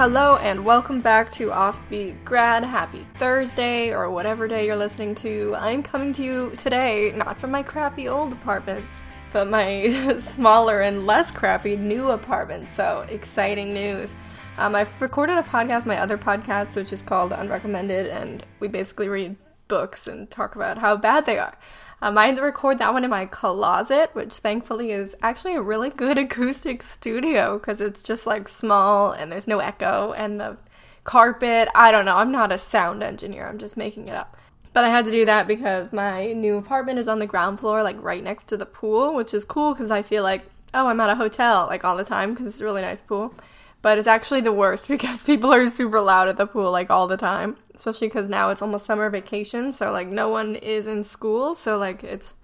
Hello and welcome back to Offbeat Grad. Happy Thursday or whatever day you're listening to. I'm coming to you today, not from my crappy old apartment, but my smaller and less crappy new apartment. So exciting news. Um, I've recorded a podcast, my other podcast, which is called Unrecommended, and we basically read books and talk about how bad they are. Um, I had to record that one in my closet, which thankfully is actually a really good acoustic studio because it's just like small and there's no echo and the carpet. I don't know. I'm not a sound engineer. I'm just making it up. But I had to do that because my new apartment is on the ground floor, like right next to the pool, which is cool because I feel like, oh, I'm at a hotel like all the time because it's a really nice pool but it's actually the worst because people are super loud at the pool like all the time. Especially because now it's almost summer vacation so like no one is in school. So like it's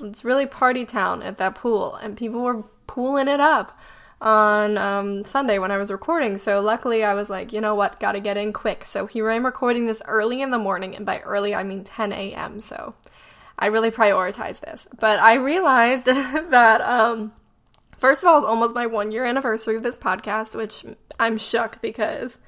it's really party town at that pool and people were pooling it up on um, sunday when i was recording. So luckily i was like you know what? Gotta get in quick. So here i'm recording this early in the morning and by early i mean 10 a.m so i really prioritize this. But i realized that um, First of all, it's almost my one year anniversary of this podcast, which I'm shook because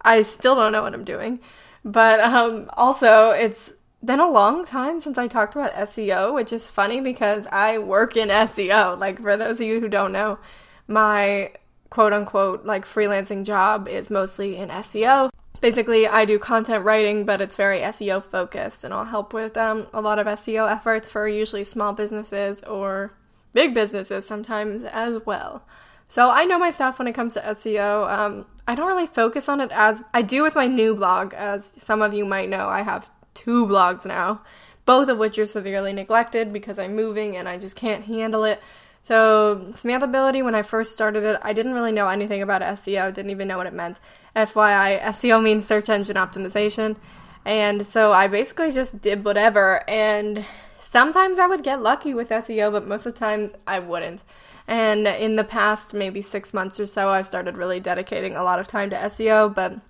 I still don't know what I'm doing. But um, also, it's been a long time since I talked about SEO, which is funny because I work in SEO. Like, for those of you who don't know, my quote unquote like freelancing job is mostly in SEO. Basically, I do content writing, but it's very SEO focused, and I'll help with um, a lot of SEO efforts for usually small businesses or big businesses sometimes as well. So I know my stuff when it comes to SEO. Um, I don't really focus on it as I do with my new blog, as some of you might know. I have two blogs now, both of which are severely neglected because I'm moving and I just can't handle it. So, Ability, when I first started it, I didn't really know anything about SEO, didn't even know what it meant. FYI, SEO means search engine optimization. And so I basically just did whatever. And Sometimes I would get lucky with SEO, but most of the times I wouldn't. And in the past maybe six months or so, I've started really dedicating a lot of time to SEO, but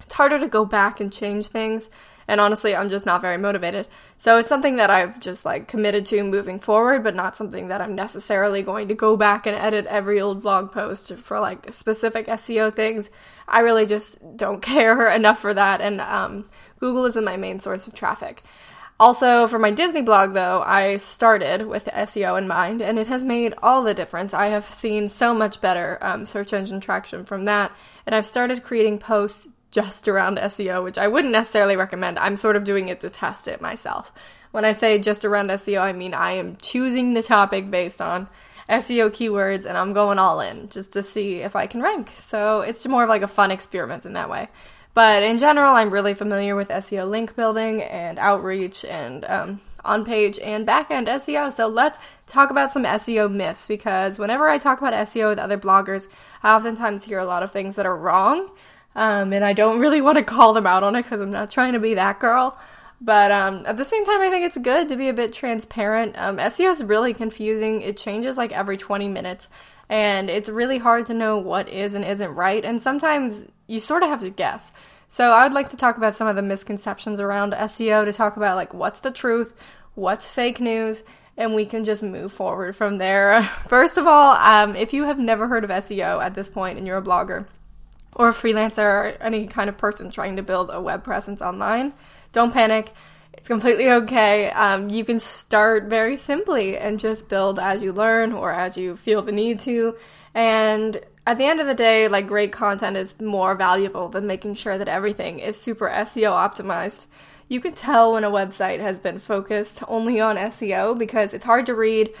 it's harder to go back and change things. And honestly, I'm just not very motivated. So it's something that I've just like committed to moving forward, but not something that I'm necessarily going to go back and edit every old blog post for like specific SEO things. I really just don't care enough for that. And um, Google isn't my main source of traffic. Also, for my Disney blog, though, I started with SEO in mind, and it has made all the difference. I have seen so much better um, search engine traction from that, and I've started creating posts just around SEO, which I wouldn't necessarily recommend. I'm sort of doing it to test it myself. When I say just around SEO, I mean I am choosing the topic based on SEO keywords and I'm going all in just to see if I can rank. So it's more of like a fun experiment in that way. But in general, I'm really familiar with SEO link building and outreach and um, on page and back end SEO. So let's talk about some SEO myths because whenever I talk about SEO with other bloggers, I oftentimes hear a lot of things that are wrong. Um, and I don't really want to call them out on it because I'm not trying to be that girl. But um, at the same time, I think it's good to be a bit transparent. Um, SEO is really confusing, it changes like every 20 minutes. And it's really hard to know what is and isn't right. And sometimes you sort of have to guess. So I would like to talk about some of the misconceptions around SEO to talk about like what's the truth, what's fake news, and we can just move forward from there. First of all, um, if you have never heard of SEO at this point and you're a blogger or a freelancer or any kind of person trying to build a web presence online, don't panic. It's completely okay. Um, you can start very simply and just build as you learn or as you feel the need to. And at the end of the day, like great content is more valuable than making sure that everything is super SEO optimized. You can tell when a website has been focused only on SEO because it's hard to read.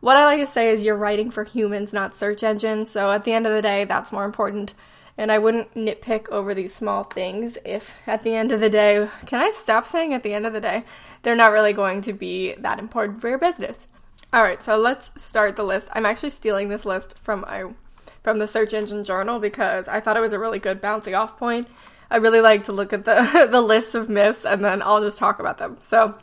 What I like to say is you're writing for humans, not search engines. So at the end of the day, that's more important. And I wouldn't nitpick over these small things if at the end of the day, can I stop saying at the end of the day, they're not really going to be that important for your business. All right, so let's start the list. I'm actually stealing this list from a from the Search Engine Journal because I thought it was a really good bouncing off point. I really like to look at the the list of myths and then I'll just talk about them. So,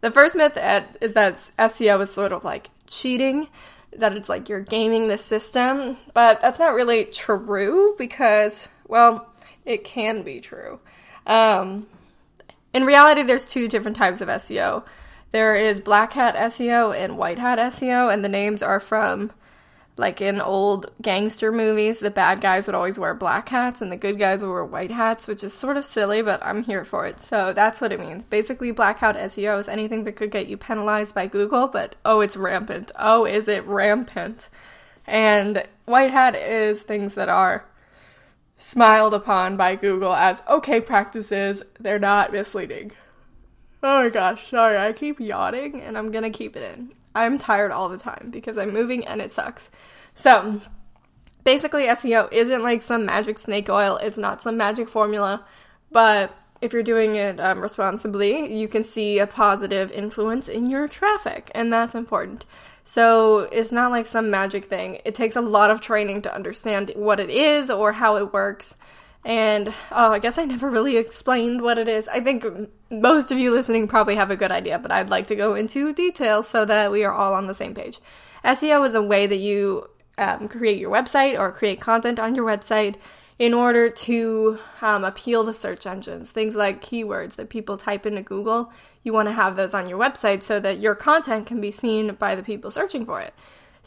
the first myth is that SEO is sort of like cheating, that it's like you're gaming the system, but that's not really true because, well, it can be true. Um, in reality, there's two different types of SEO. There is black hat SEO and white hat SEO, and the names are from Like in old gangster movies, the bad guys would always wear black hats and the good guys would wear white hats, which is sort of silly, but I'm here for it. So that's what it means. Basically, black hat SEO is anything that could get you penalized by Google, but oh, it's rampant. Oh, is it rampant? And white hat is things that are smiled upon by Google as okay practices. They're not misleading. Oh my gosh, sorry, I keep yawning and I'm gonna keep it in. I'm tired all the time because I'm moving and it sucks. So, basically, SEO isn't like some magic snake oil, it's not some magic formula, but if you're doing it um, responsibly, you can see a positive influence in your traffic, and that's important. So it's not like some magic thing. It takes a lot of training to understand what it is or how it works. And oh, I guess I never really explained what it is. I think most of you listening probably have a good idea, but I'd like to go into details so that we are all on the same page. SEO is a way that you um, create your website or create content on your website in order to um, appeal to search engines. Things like keywords that people type into Google, you want to have those on your website so that your content can be seen by the people searching for it.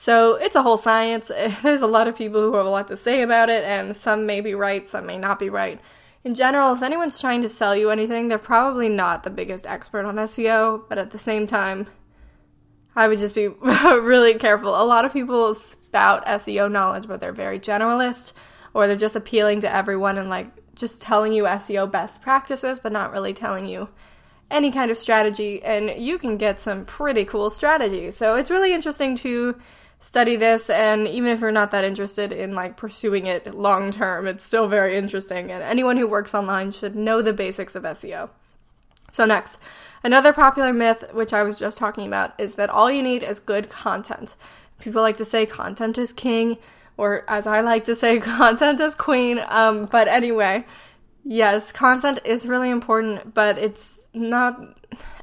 So it's a whole science. There's a lot of people who have a lot to say about it, and some may be right, some may not be right. In general, if anyone's trying to sell you anything, they're probably not the biggest expert on SEO, but at the same time, I would just be really careful. A lot of people spout SEO knowledge, but they're very generalist or they're just appealing to everyone and like just telling you SEO best practices, but not really telling you any kind of strategy. And you can get some pretty cool strategies. So it's really interesting to study this and even if you're not that interested in like pursuing it long term it's still very interesting and anyone who works online should know the basics of SEO. So next, another popular myth which I was just talking about is that all you need is good content. People like to say content is king or as I like to say, content is queen. Um, but anyway, yes, content is really important, but it's not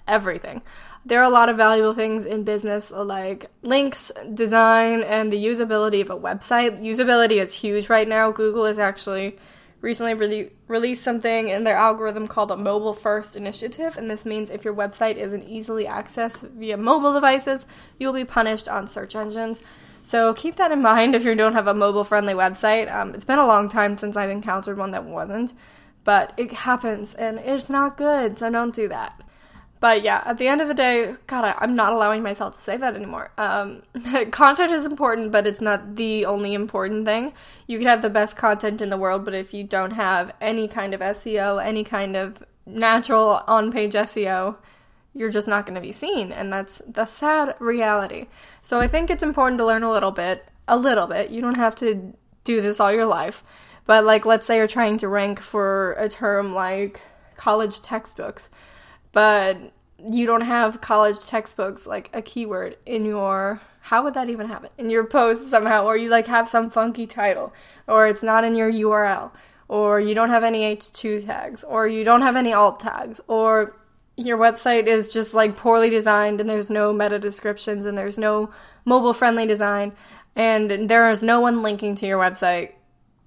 everything. There are a lot of valuable things in business like links, design, and the usability of a website. Usability is huge right now. Google has actually recently really released something in their algorithm called a mobile first initiative and this means if your website isn't easily accessed via mobile devices you'll be punished on search engines so keep that in mind if you don't have a mobile friendly website. Um, it's been a long time since I've encountered one that wasn't, but it happens and it's not good, so don't do that. But yeah, at the end of the day, God, I, am not allowing myself to say that anymore. Um, content is important, but it's not the only important thing. You can have the best content in the world, but if you don't have any kind of SEO, any kind of natural on page SEO, you're just not going to be seen. And that's the sad reality. So I think it's important to learn a little bit, a little bit. You don't have to do this all your life. But like let's say you're trying to rank for a term like college textbooks, but you don't have college textbooks like a keyword in your how would that even happen? In your post somehow or you like have some funky title or it's not in your URL or you don't have any H2 tags or you don't have any alt tags or your website is just like poorly designed and there's no meta descriptions and there's no mobile friendly design and there is no one linking to your website,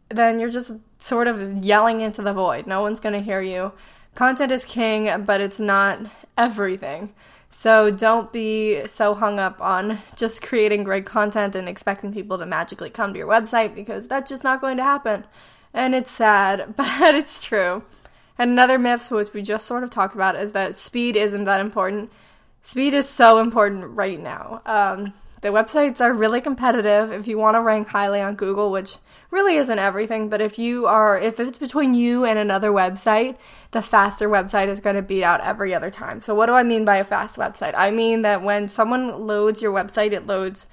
then you're just sort of yelling into the void. No one's going to hear you. Content is king, but it's not everything. So don't be so hung up on just creating great content and expecting people to magically come to your website because that's just not going to happen. And it's sad, but it's true. And another myth, which we just sort of talked about, is that speed isn't that important. Speed is so important right now. Um, the websites are really competitive. If you want to rank highly on Google, which really isn't everything, but if you are, if it's between you and another website, the faster website is going to beat out every other time. So, what do I mean by a fast website? I mean that when someone loads your website, it loads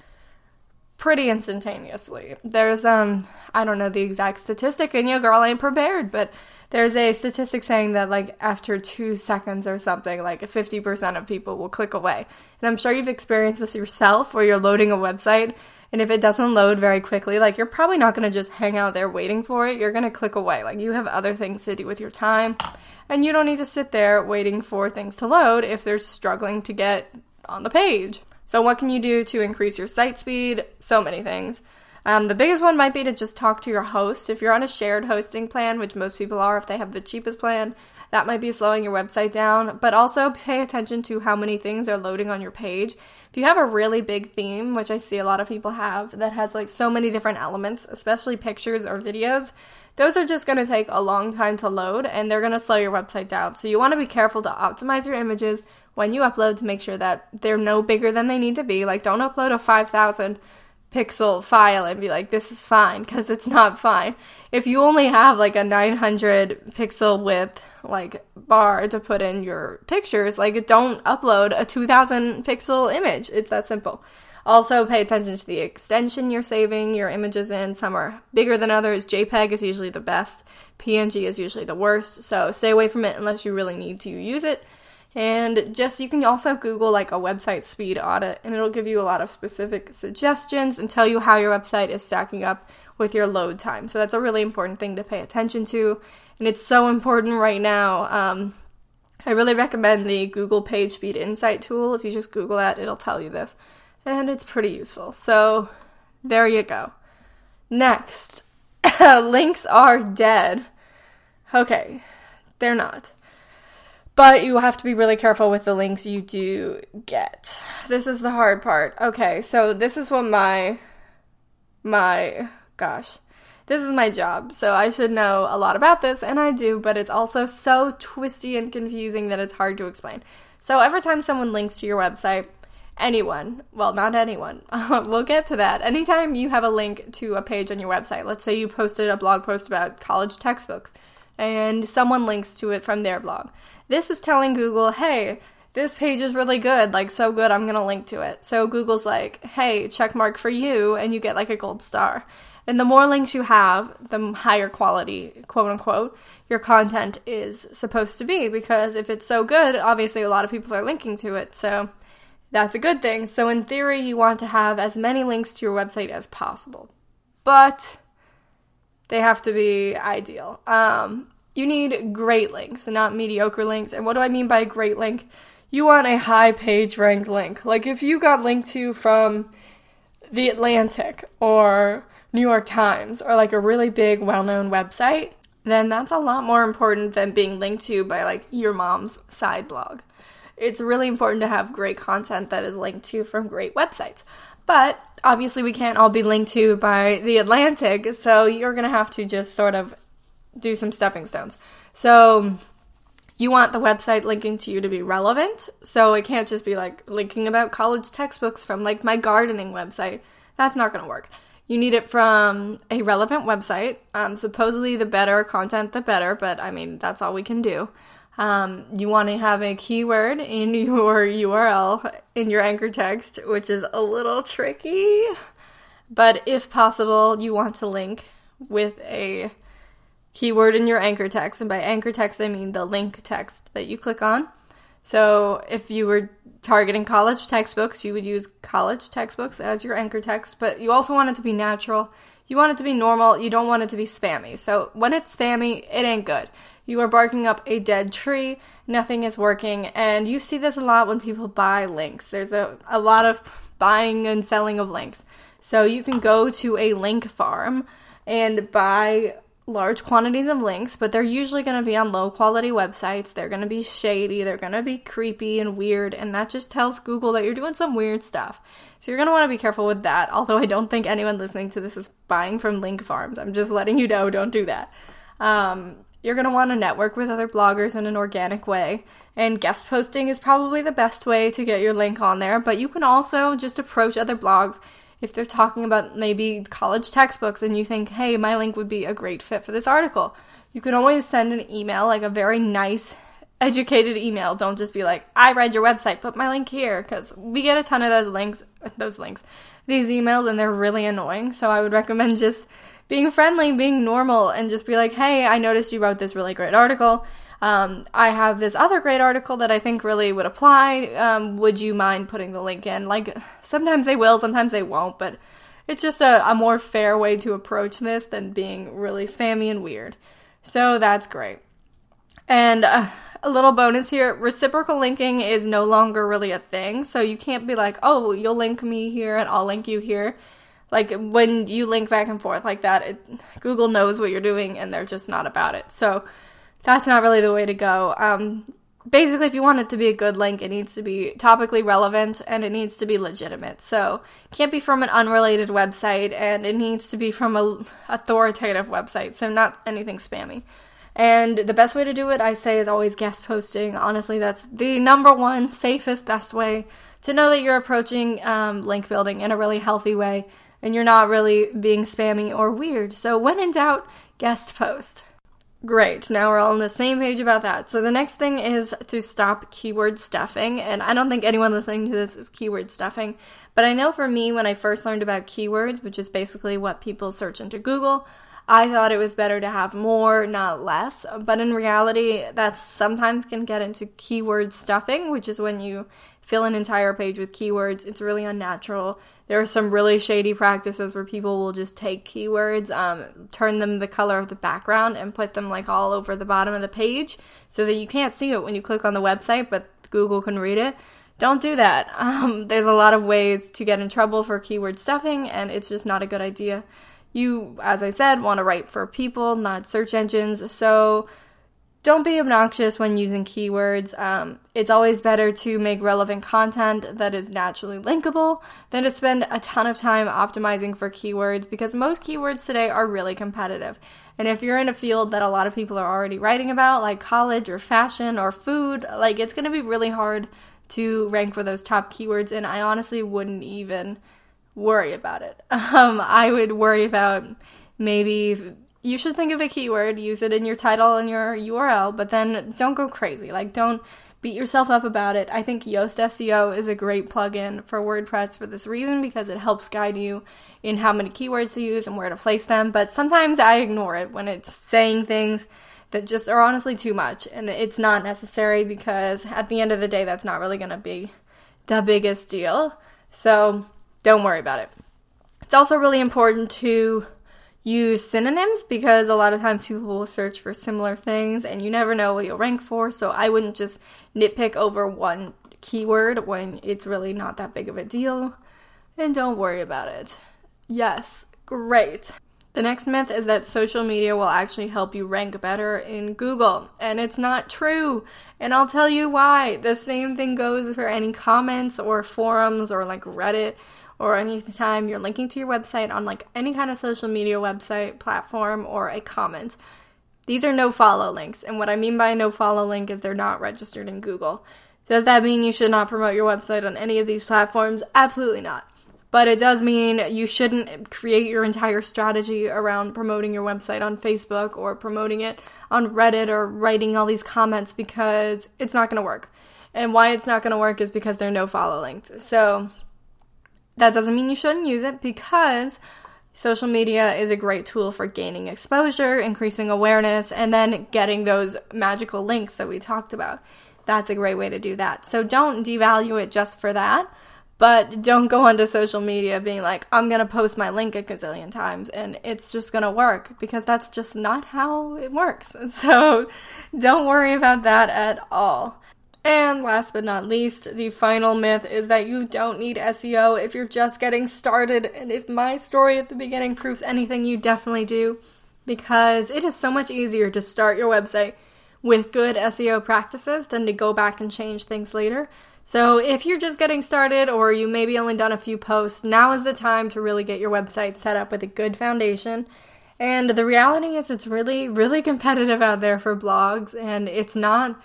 pretty instantaneously. There's um I don't know the exact statistic and your girl ain't prepared, but there's a statistic saying that like after two seconds or something, like 50% of people will click away. And I'm sure you've experienced this yourself where you're loading a website and if it doesn't load very quickly, like you're probably not going to just hang out there waiting for it. You're going to click away. Like you have other things to do with your time and you don't need to sit there waiting for things to load if they're struggling to get on the page. So, what can you do to increase your site speed? So many things. Um, the biggest one might be to just talk to your host. If you're on a shared hosting plan, which most people are if they have the cheapest plan, That might be slowing your website down, but also pay attention to how many things are loading on your page. You have a really big theme, which I see a lot of people have, that has like so many different elements, especially pictures or videos, those are just going to take a long time to load and they're going to slow your website down. So you want to be careful to optimize your images when you upload to make sure that they're no bigger than they need to be. Like, don't upload a 5,000 pixel file and be like, this is fine, because it's not fine. If you only have like a 900 pixel width, like, bar to put in your pictures, like, don't upload a 2000 pixel image. It's that simple. Also, pay attention to the extension you're saving your images in. Some are bigger than others. JPEG is usually the best, PNG is usually the worst, so stay away from it unless you really need to use it. And just you can also Google like a website speed audit, and it'll give you a lot of specific suggestions and tell you how your website is stacking up with your load time. So that's a really important thing to pay attention to, and it's so important right now. Um, I really recommend the Google Page Speed Insight tool. If you just Google that, it'll tell you this, and it's pretty useful. So there you go. Next, links are dead. Okay, they're not. But you have to be really careful with the links you do get. This is the hard part. Okay, so this is what my my gosh. This is my job, so I should know a lot about this, and I do, but it's also so twisty and confusing that it's hard to explain. So every time someone links to your website, anyone, well, not anyone, we'll get to that. Anytime you have a link to a page on your website, let's say you posted a blog post about college textbooks, and someone links to it from their blog. This is telling Google, hey, this page is really good, like so good, I'm gonna link to it. So Google's like, hey, check mark for you, and you get like a gold star. And the more links you have, the higher quality, quote unquote, your content is supposed to be. Because if it's so good, obviously a lot of people are linking to it. So that's a good thing. So in theory, you want to have as many links to your website as possible. But they have to be ideal. Um, you need great links and not mediocre links. And what do I mean by a great link? You want a high page ranked link. Like if you got linked to from The Atlantic or New York Times or like a really big well known website, then that's a lot more important than being linked to by like your mom's side blog. It's really important to have great content that is linked to from great websites. But obviously, we can't all be linked to by The Atlantic, so you're gonna have to just sort of do some stepping stones. So you want the website linking to you to be relevant. So it can't just be like linking about college textbooks from like my gardening website. That's not going to work. You need it from a relevant website. Um, supposedly, the better content, the better, but I mean, that's all we can do. Um, you want to have a keyword in your URL, in your anchor text, which is a little tricky. But if possible, you want to link with a keyword in your anchor text. And by anchor text, I mean the link text that you click on. So if you were targeting college textbooks, you would use college textbooks as your anchor text, but you also want it to be natural. You want it to be normal. You don't want it to be spammy. So when it's spammy, it ain't good. You are barking up a dead tree. Nothing is working. And you see this a lot when people buy links. There's a, a lot of buying and selling of links. So you can go to a link farm and buy large quantities of links, but they're usually going to be on low quality websites. They're going to be shady, they're going to be creepy and weird, and that just tells Google that you're doing some weird stuff. So you're going to want to be careful with that. Although I don't think anyone listening to this is buying from link farms. I'm just letting you know, don't do that. Um, you're going to want to network with other bloggers in an organic way, and guest posting is probably the best way to get your link on there, but you can also just approach other blogs if they're talking about maybe college textbooks and you think, hey, my link would be a great fit for this article, you can always send an email, like a very nice, educated email. Don't just be like, I read your website, put my link here, because we get a ton of those links, those links, these emails, and they're really annoying. So I would recommend just being friendly, being normal, and just be like, hey, I noticed you wrote this really great article. Um, I have this other great article that I think really would apply. Um, would you mind putting the link in? Like, sometimes they will, sometimes they won't, but it's just a, a more fair way to approach this than being really spammy and weird. So that's great. And uh, a little bonus here reciprocal linking is no longer really a thing. So you can't be like, oh, you'll link me here and I'll link you here. Like when you link back and forth like that, it, Google knows what you're doing and they're just not about it. So that's not really the way to go. Um, basically, if you want it to be a good link, it needs to be topically relevant and it needs to be legitimate. So, it can't be from an unrelated website and it needs to be from a authoritative website, so not anything spammy. And the best way to do it, I say, is always guest posting. Honestly, that's the number one, safest, best way to know that you're approaching um, link building in a really healthy way and you're not really being spammy or weird. So, when in doubt, guest post. Great, now we're all on the same page about that. So, the next thing is to stop keyword stuffing. And I don't think anyone listening to this is keyword stuffing, but I know for me, when I first learned about keywords, which is basically what people search into Google, I thought it was better to have more, not less. But in reality, that sometimes can get into keyword stuffing, which is when you fill an entire page with keywords. It's really unnatural. There are some really shady practices where people will just take keywords, um, turn them the color of the background, and put them like all over the bottom of the page so that you can't see it when you click on the website, but Google can read it. Don't do that. Um, there's a lot of ways to get in trouble for keyword stuffing, and it's just not a good idea you, as I said, want to write for people, not search engines. So don't be obnoxious when using keywords. Um, it's always better to make relevant content that is naturally linkable than to spend a ton of time optimizing for keywords because most keywords today are really competitive. And if you're in a field that a lot of people are already writing about, like college or fashion or food, like it's to be really hard to rank for those top keywords. And I honestly wouldn't even worry about it. Um, I would worry about maybe you should think of a keyword, use it in your title and your URL, but then don't go crazy. Like, don't beat yourself up about it. I think Yoast SEO is a great plugin for WordPress for this reason because it helps guide you in how many keywords to use and where to place them. But sometimes I ignore it when it's saying things that just are honestly too much and it's not necessary because at the end of the day, that's not really going to be the biggest deal. So, don't worry about it. It's also really important to use synonyms because a lot of times people will search for similar things and you never know what you'll rank for. So I wouldn't just nitpick over one keyword when it's really not that big of a deal. And don't worry about it. Yes, great. The next myth is that social media will actually help you rank better in Google, and it's not true. And I'll tell you why. The same thing goes for any comments or forums or like Reddit or anytime you're linking to your website on like any kind of social media website platform or a comment. These are no follow links, and what I mean by no follow link is they're not registered in Google. Does that mean you should not promote your website on any of these platforms? Absolutely not. But it does mean you shouldn't create your entire strategy around promoting your website on Facebook or promoting it on Reddit or writing all these comments because it's not going to work. And why it's not going to work is because there are no follow links. So that doesn't mean you shouldn't use it because social media is a great tool for gaining exposure, increasing awareness, and then getting those magical links that we talked about. That's a great way to do that. So don't devalue it just for that, but don't go onto social media being like, I'm going to post my link a gazillion times and it's just going to work because that's just not how it works. So don't worry about that at all. And last but not least, the final myth is that you don't need SEO if you're just getting started. And if my story at the beginning proves anything, you definitely do. Because it is so much easier to start your website with good SEO practices than to go back and change things later. So if you're just getting started or you maybe only done a few posts, now is the time to really get your website set up with a good foundation. And the reality is, it's really, really competitive out there for blogs, and it's not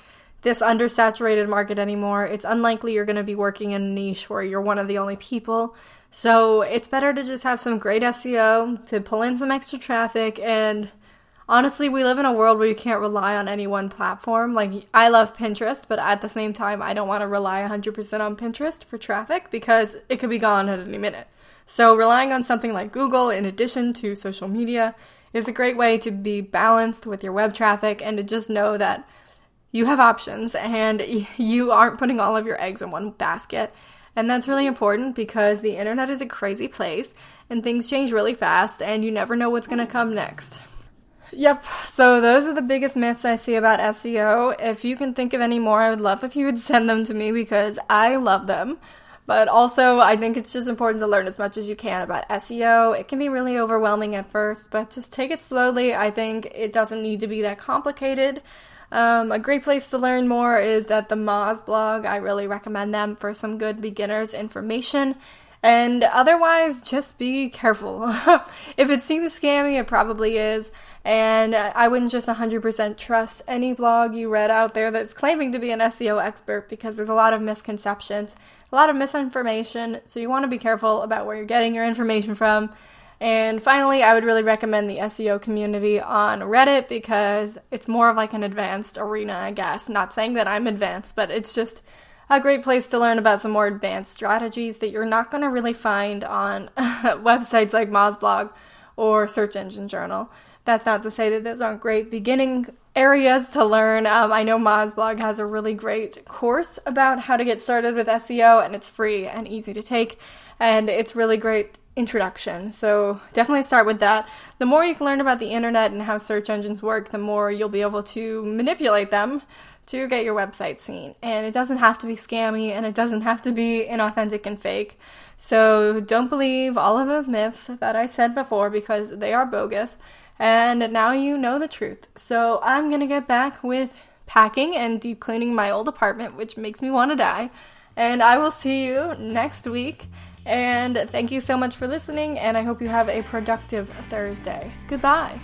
this undersaturated market anymore. It's unlikely you're going to be working in a niche where you're one of the only people. So it's better to just have some great SEO to pull in some extra traffic. And honestly, we live in a world where you can't rely on any one platform. Like, I love Pinterest, but at the same time, I don't want to rely 100% on Pinterest for traffic because it could be gone at any minute. So, relying on something like Google in addition to social media is a great way to be balanced with your web traffic and to just know that you have options and you aren't putting all of your eggs in one basket. And that's really important because the internet is a crazy place and things change really fast and you never know what's going to come next. Yep, so those are the biggest myths I see about SEO. If you can think of any more, I would love if you would send them to me because I love them. But also, I think it's just important to learn as much as you can about SEO. It can be really overwhelming at first, but just take it slowly. I think it doesn't need to be that complicated. Um, a great place to learn more is at the Moz blog. I really recommend them for some good beginners information. And otherwise, just be careful. if it seems scammy, it probably is. And I wouldn't just 100% trust any blog you read out there that's claiming to be an SEO expert because there's a lot of misconceptions, a lot of misinformation. So you want to be careful about where you're getting your information from. And finally, I would really recommend the SEO community on Reddit because it's more of like an advanced arena, I guess. Not saying that I'm advanced, but it's just a great place to learn about some more advanced strategies that you're not going to really find on websites like Mozblog or Search Engine Journal. That's not to say that those aren't great beginning areas to learn. Um, I know Mozblog has a really great course about how to get started with SEO, and it's free and easy to take, and it's really great introduction. So definitely start with that. The more you can learn about the internet and how search engines work, the more you'll be able to manipulate them to get your website seen. And it doesn't have to be scammy and it doesn't have to be inauthentic and fake. So don't believe all of those myths that I said before because they are bogus. And now you know the truth. So I'm going to get back with packing and deep cleaning my old apartment, which makes me want to die. And I will see you next week. And thank you so much for listening, and I hope you have a productive Thursday. Goodbye.